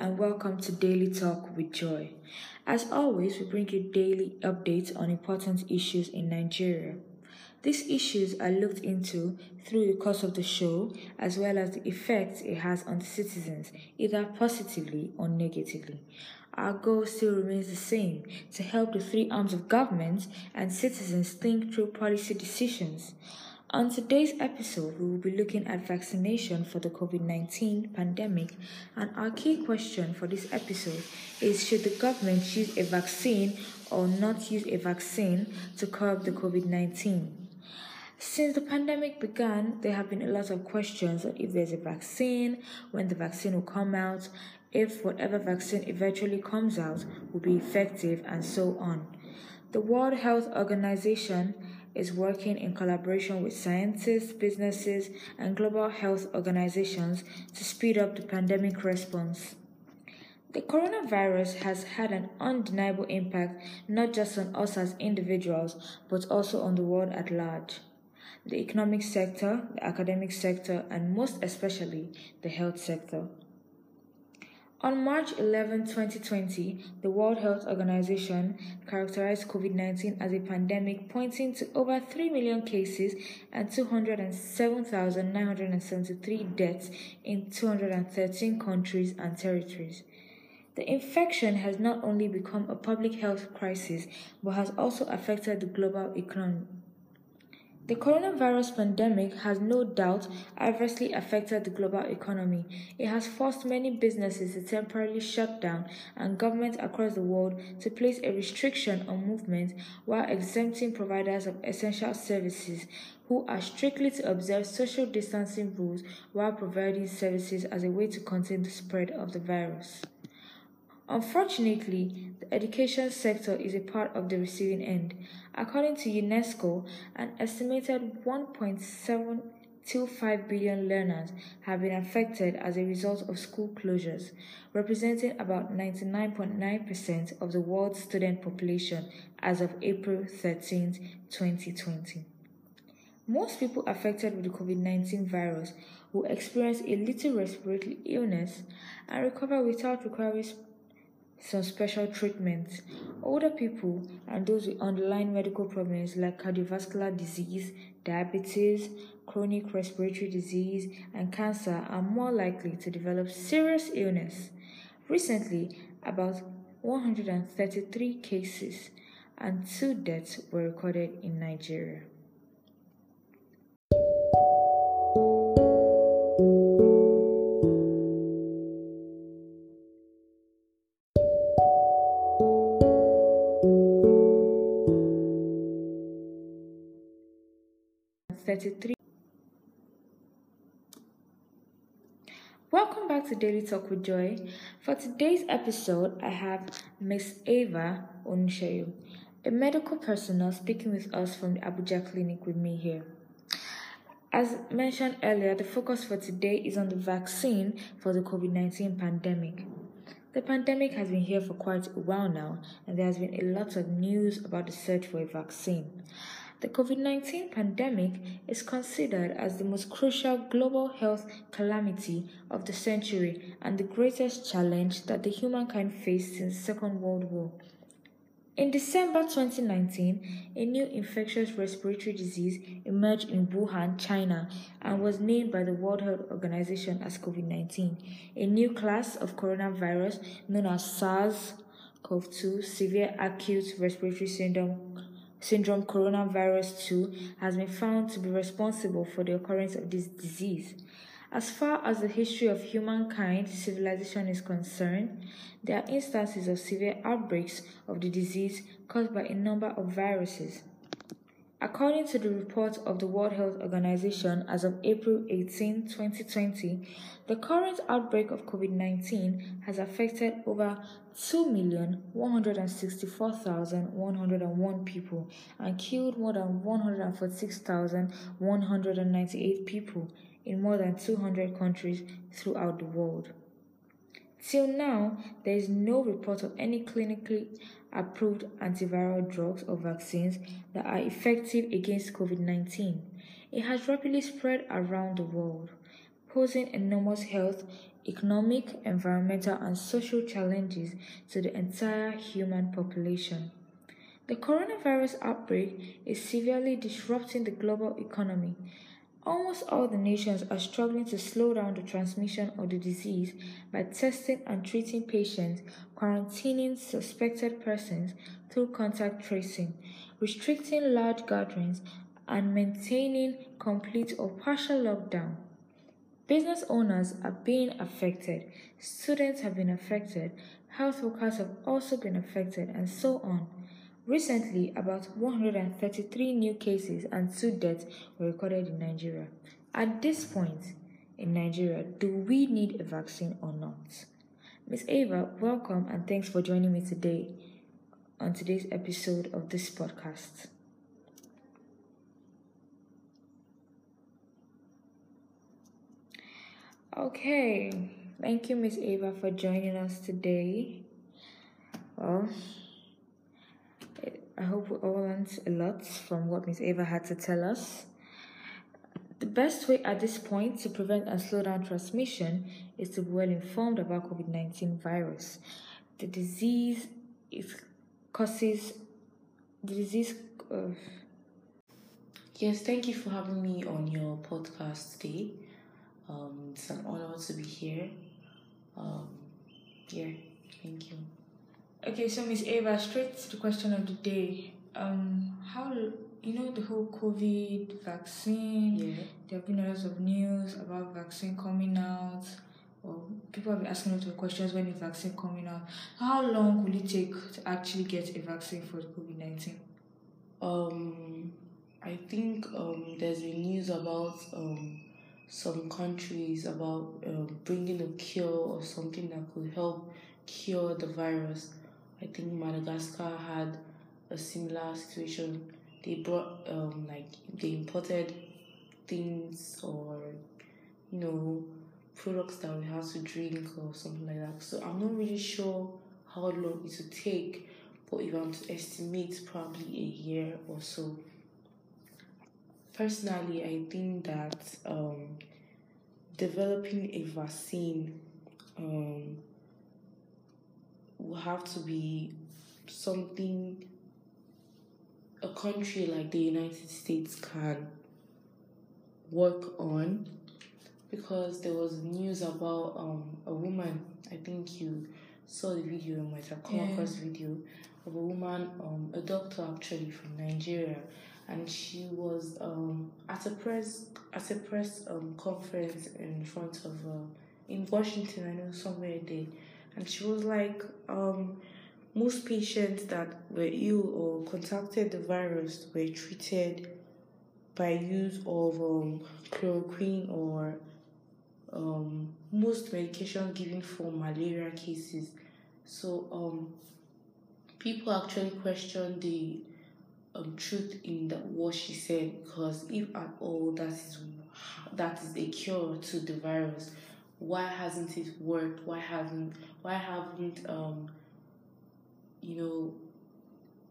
And welcome to Daily Talk with Joy. As always, we bring you daily updates on important issues in Nigeria. These issues are looked into through the course of the show as well as the effects it has on the citizens, either positively or negatively. Our goal still remains the same to help the three arms of government and citizens think through policy decisions. On today's episode, we will be looking at vaccination for the COVID 19 pandemic, and our key question for this episode is Should the government use a vaccine or not use a vaccine to curb the COVID 19? Since the pandemic began, there have been a lot of questions on if there's a vaccine, when the vaccine will come out, if whatever vaccine eventually comes out will be effective, and so on. The World Health Organization is working in collaboration with scientists, businesses, and global health organizations to speed up the pandemic response. The coronavirus has had an undeniable impact not just on us as individuals, but also on the world at large. The economic sector, the academic sector, and most especially the health sector. On March 11, 2020, the World Health Organization characterized COVID 19 as a pandemic, pointing to over 3 million cases and 207,973 deaths in 213 countries and territories. The infection has not only become a public health crisis but has also affected the global economy. The coronavirus pandemic has no doubt adversely affected the global economy. It has forced many businesses to temporarily shut down and governments across the world to place a restriction on movement while exempting providers of essential services who are strictly to observe social distancing rules while providing services as a way to contain the spread of the virus. Unfortunately, the education sector is a part of the receiving end. According to UNESCO, an estimated 1.725 billion learners have been affected as a result of school closures, representing about 99.9% of the world's student population as of April 13, 2020. Most people affected with the COVID 19 virus will experience a little respiratory illness and recover without requiring some special treatments. Older people and those with underlying medical problems like cardiovascular disease, diabetes, chronic respiratory disease, and cancer are more likely to develop serious illness. Recently, about 133 cases and two deaths were recorded in Nigeria. 33. Welcome back to Daily Talk with Joy. For today's episode, I have Miss Ava Onushayu, a medical personnel speaking with us from the Abuja clinic with me here. As mentioned earlier, the focus for today is on the vaccine for the COVID 19 pandemic. The pandemic has been here for quite a while now, and there has been a lot of news about the search for a vaccine. The COVID 19 pandemic is considered as the most crucial global health calamity of the century and the greatest challenge that the humankind faced since Second World War. In December 2019, a new infectious respiratory disease emerged in Wuhan, China, and was named by the World Health Organization as COVID 19. A new class of coronavirus known as SARS CoV 2, severe acute respiratory syndrome syndrome coronavirus 2 has been found to be responsible for the occurrence of this disease. As far as the history of humankind civilization is concerned, there are instances of severe outbreaks of the disease caused by a number of viruses. According to the report of the World Health Organization as of April 18, 2020, the current outbreak of COVID 19 has affected over 2,164,101 people and killed more than 146,198 people in more than 200 countries throughout the world. Till now, there is no report of any clinically approved antiviral drugs or vaccines that are effective against COVID 19. It has rapidly spread around the world. posing enormous health, economic, environmental, and social challenges to the entire human population. The coronavirus outbreak is severely disrupting the global economy. Almost all the nations are struggling to slow down the transmission of the disease by testing and treating patients, quarantining suspected persons through contact tracing, restricting large gatherings, and maintaining complete or partial lockdown. Business owners are being affected, students have been affected, health workers have also been affected, and so on. Recently, about 133 new cases and two deaths were recorded in Nigeria. At this point in Nigeria, do we need a vaccine or not? Ms. Ava, welcome and thanks for joining me today on today's episode of this podcast. Okay, thank you, Miss Ava, for joining us today. Well, I hope we all learned a lot from what Miss Ava had to tell us. The best way at this point to prevent and slow down transmission is to be well informed about COVID 19 virus. The disease is causes the disease. Uh, yes, thank you for having me on your podcast today. Um, it's an honor to be here. Um, yeah, thank you. Okay, so Miss Ava, straight to the question of the day. Um, how you know the whole COVID vaccine? Yeah. There have been a lot of news about vaccine coming out. Or people have been asking a lot of questions when the vaccine coming out. How long will it take to actually get a vaccine for COVID nineteen? Um, I think um, there's been news about um, some countries about um, bringing a cure or something that could help cure the virus. I think Madagascar had a similar situation. They brought um, like they imported things or you know products that we have to drink or something like that. So I'm not really sure how long it will take, but if I'm to estimate, probably a year or so. Personally, I think that um, developing a vaccine um, will have to be something a country like the United States can work on because there was news about um, a woman. I think you saw the video, you might have come Yeah. across video of a woman, um, a doctor actually from Nigeria, and she was um, at a press at a press um, conference in front of uh, in Washington, I know somewhere there, and she was like, um, most patients that were ill or contacted the virus were treated by use of um, chloroquine or um, most medication given for malaria cases. So um, people actually question the um, truth in the, what she said because if at all that is that is a cure to the virus, why hasn't it worked? Why haven't why haven't um you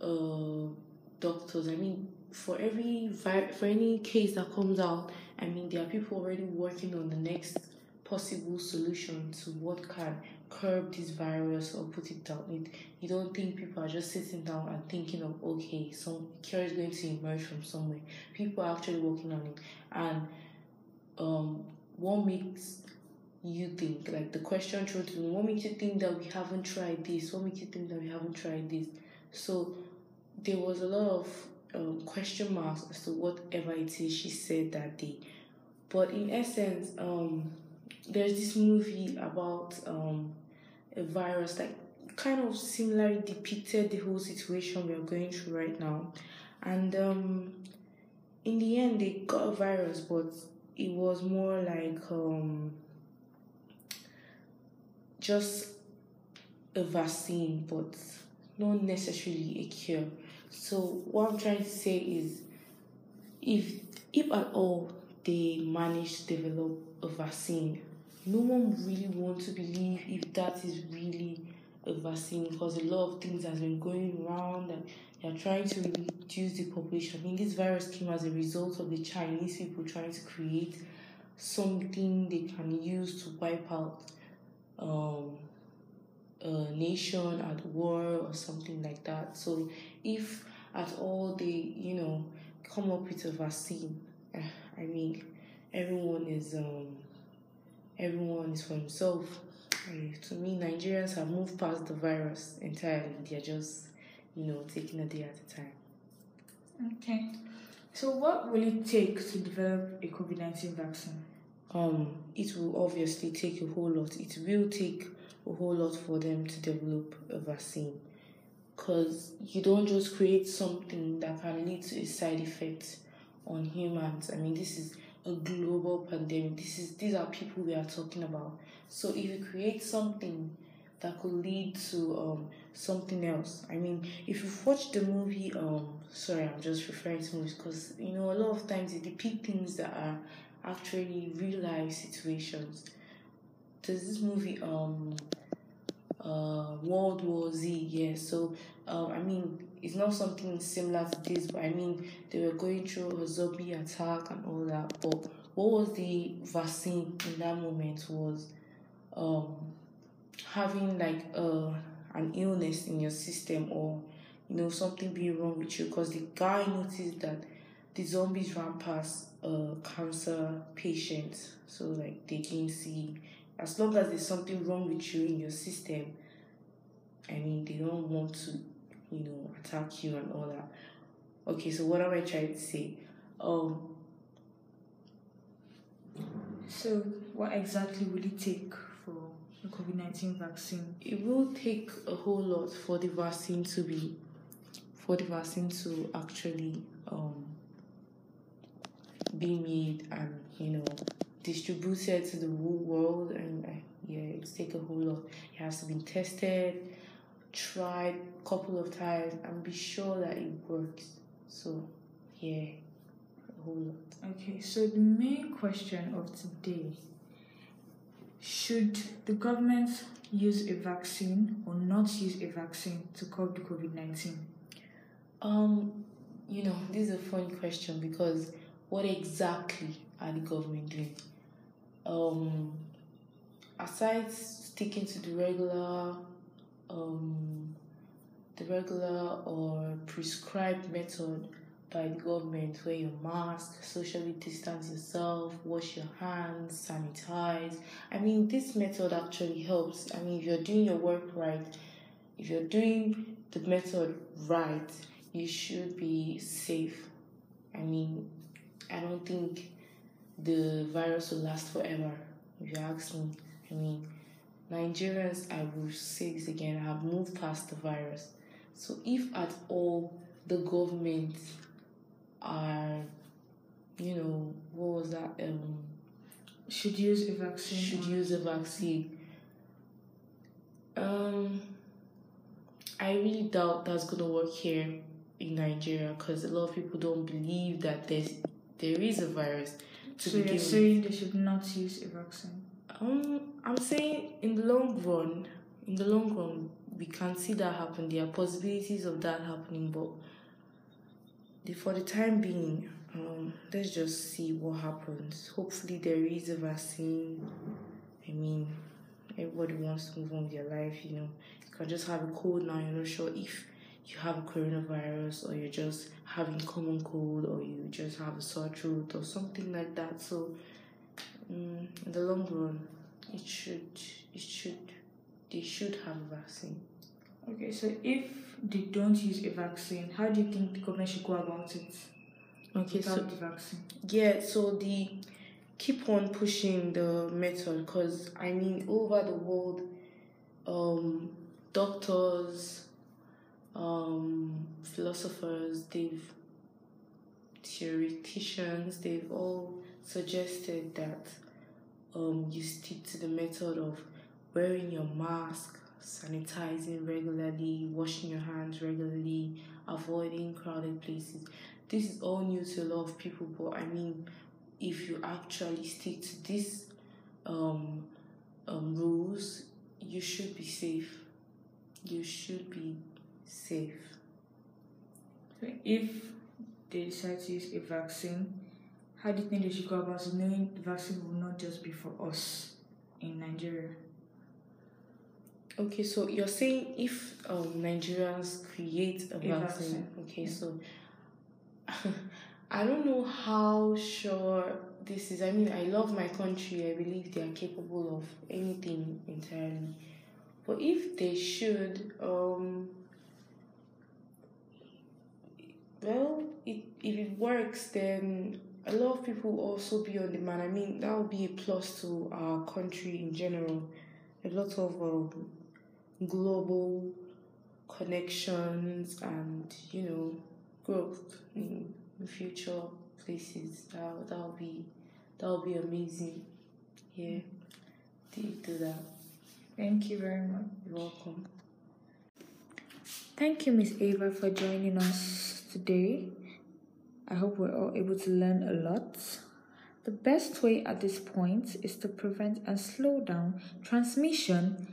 know uh doctors? I mean, for every for any case that comes out, I mean there are people already working on the next possible solution to what can curb this virus or put it down. It, you don't think people are just sitting down and thinking of okay, some cure is going to emerge from somewhere. People are actually working on it, and um, what makes you think like the question thrown to me? What makes you think that we haven't tried this? What makes you think that we haven't tried this? So there was a lot of um, question marks as to whatever it is she said that day. But in essence, um, there's this movie about um, a virus that kind of similarly depicted the whole situation we are going through right now. And um, in the end, they got a virus, but it was more like um, just a vaccine, but not necessarily a cure. So what I'm trying to say is, if if at all they manage to develop a vaccine, no one really wants to believe if that is really a vaccine because a lot of things has been going around and they are trying to reduce the population. I mean, this virus came as a result of the Chinese people trying to create something they can use to wipe out um, a nation at war or something like that. So if at all they, you know, come up with a vaccine, eh, I mean, everyone is um, everyone is for himself. Eh, to me, Nigerians have moved past the virus entirely. They're just, you know, taking a day at a time. Okay. So, what will it take to develop a COVID 19 vaccine? Um, it will obviously take a whole lot. It will take a whole lot for them to develop a vaccine because you don't just create something that can lead to a side effect on humans. I mean, this is a global pandemic. This is these are people we are talking about. So if you create something that could lead to um something else. I mean, if you've watched the movie, um, sorry, I'm just referring to movies because you know a lot of times they depict things that are actually real life situations. There's this movie, um, uh, World War Z, yeah. So, um, I mean, it's not something similar to this, but I mean, they were going through a zombie attack and all that. But what was the vaccine in that moment was, um, having like uh an illness in your system or you know something being wrong with you because the guy noticed that the zombies ran past a cancer patient so like they can see as long as there's something wrong with you in your system i mean they don't want to you know attack you and all that. Okay so what am i trying to say? Um So, what exactly will it take for the COVID 19 vaccine? it will take a whole lot for the vaccine to be for the vaccine to actually um be made and you know distributed to the whole world and uh, yeah it's take a whole lot. It has to be tested tried a couple of times and be sure that it works. So yeah a whole lot. Okay, so the main question of today should the government use a vaccine or not use a vaccine to curb the COVID 19? Um, you know, this is a funny question because what exactly are the government doing? Um, aside sticking to the regular, um, the regular or prescribed method by the government, wear your mask, socially distance yourself, wash your hands, sanitize. I mean, this method actually helps. I mean, if you're doing your work right, if you're doing the method right, you should be safe. I mean, I don't think the virus will last forever, if you ask me. I mean, Nigerians, I will say this again, have moved past the virus. So, if at all the government are, you know, what was that? Um, Should use a vaccine? should use a vaccine. Um, I really doubt that's gonna work here in Nigeria because a lot of people don't believe that there's there is a virus to So begin you're with. saying they should not use a vaccine? Um, I'm saying in the long run, in the long run, we can see that happen. There are possibilities of that happening, but the, for the time being, um, let's just see what happens. Hopefully, there is a vaccine. I mean, everybody wants to move on with their life. You know, you can just have a cold now. You're not sure if you have a coronavirus or you're just having common cold or you just have a sore throat or something like that. So mm, in the long run, it should it should they should have a vaccine. Okay, so if they don't use a vaccine, how do you think the government should go about it Okay, without so the vaccine? yeah, so the keep on pushing the method because I mean over the world, um, doctors, um, philosophers, they've theoreticians, they've all suggested that um, you stick to the method of wearing your mask, sanitizing regularly, washing your hands regularly, avoiding crowded places. This is all new to a lot of people, but I mean, if you actually stick to these um, um, rules, you should be safe. You should be safe. So if they decide to use a vaccine, how do you think they should go about it, knowing the vaccine will not just be for us in Nigeria? Okay, so you're saying if um, Nigerians create a, A vaccine, vaccine, okay, yeah. so I don't know how sure this is. I mean, I love my country. I believe they are capable of anything entirely. But if they should, um, well, it, if it works, then a lot of people will also be on demand. I mean, that would be a plus to our country in general. A lot of um, global connections and you know growth in, in future places. That that'll be that'll be amazing. Yeah, do do that. Thank you very much. You're welcome. Thank you, Miss Ava, for joining us today. I hope we're all able to learn a lot. The best way at this point is to prevent and slow down transmission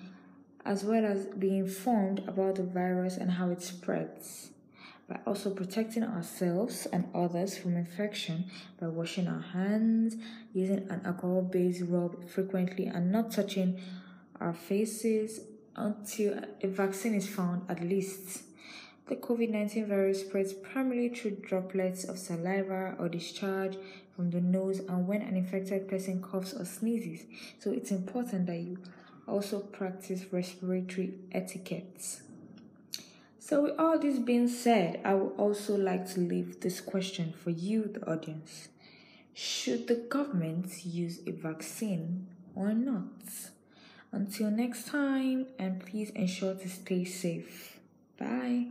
as well as be informed about the virus and how it spreads by also protecting ourselves and others from infection by washing our hands, using an alcohol based rub frequently, and not touching our faces until a vaccine is found at least. The COVID 19 virus spreads primarily through droplets of saliva or discharge from the nose and when an infected person coughs or sneezes. So it's important that you also practice respiratory etiquettes. So, with all this being said, I would also like to leave this question for you, the audience Should the government use a vaccine or not? Until next time, and please ensure to stay safe. Bye.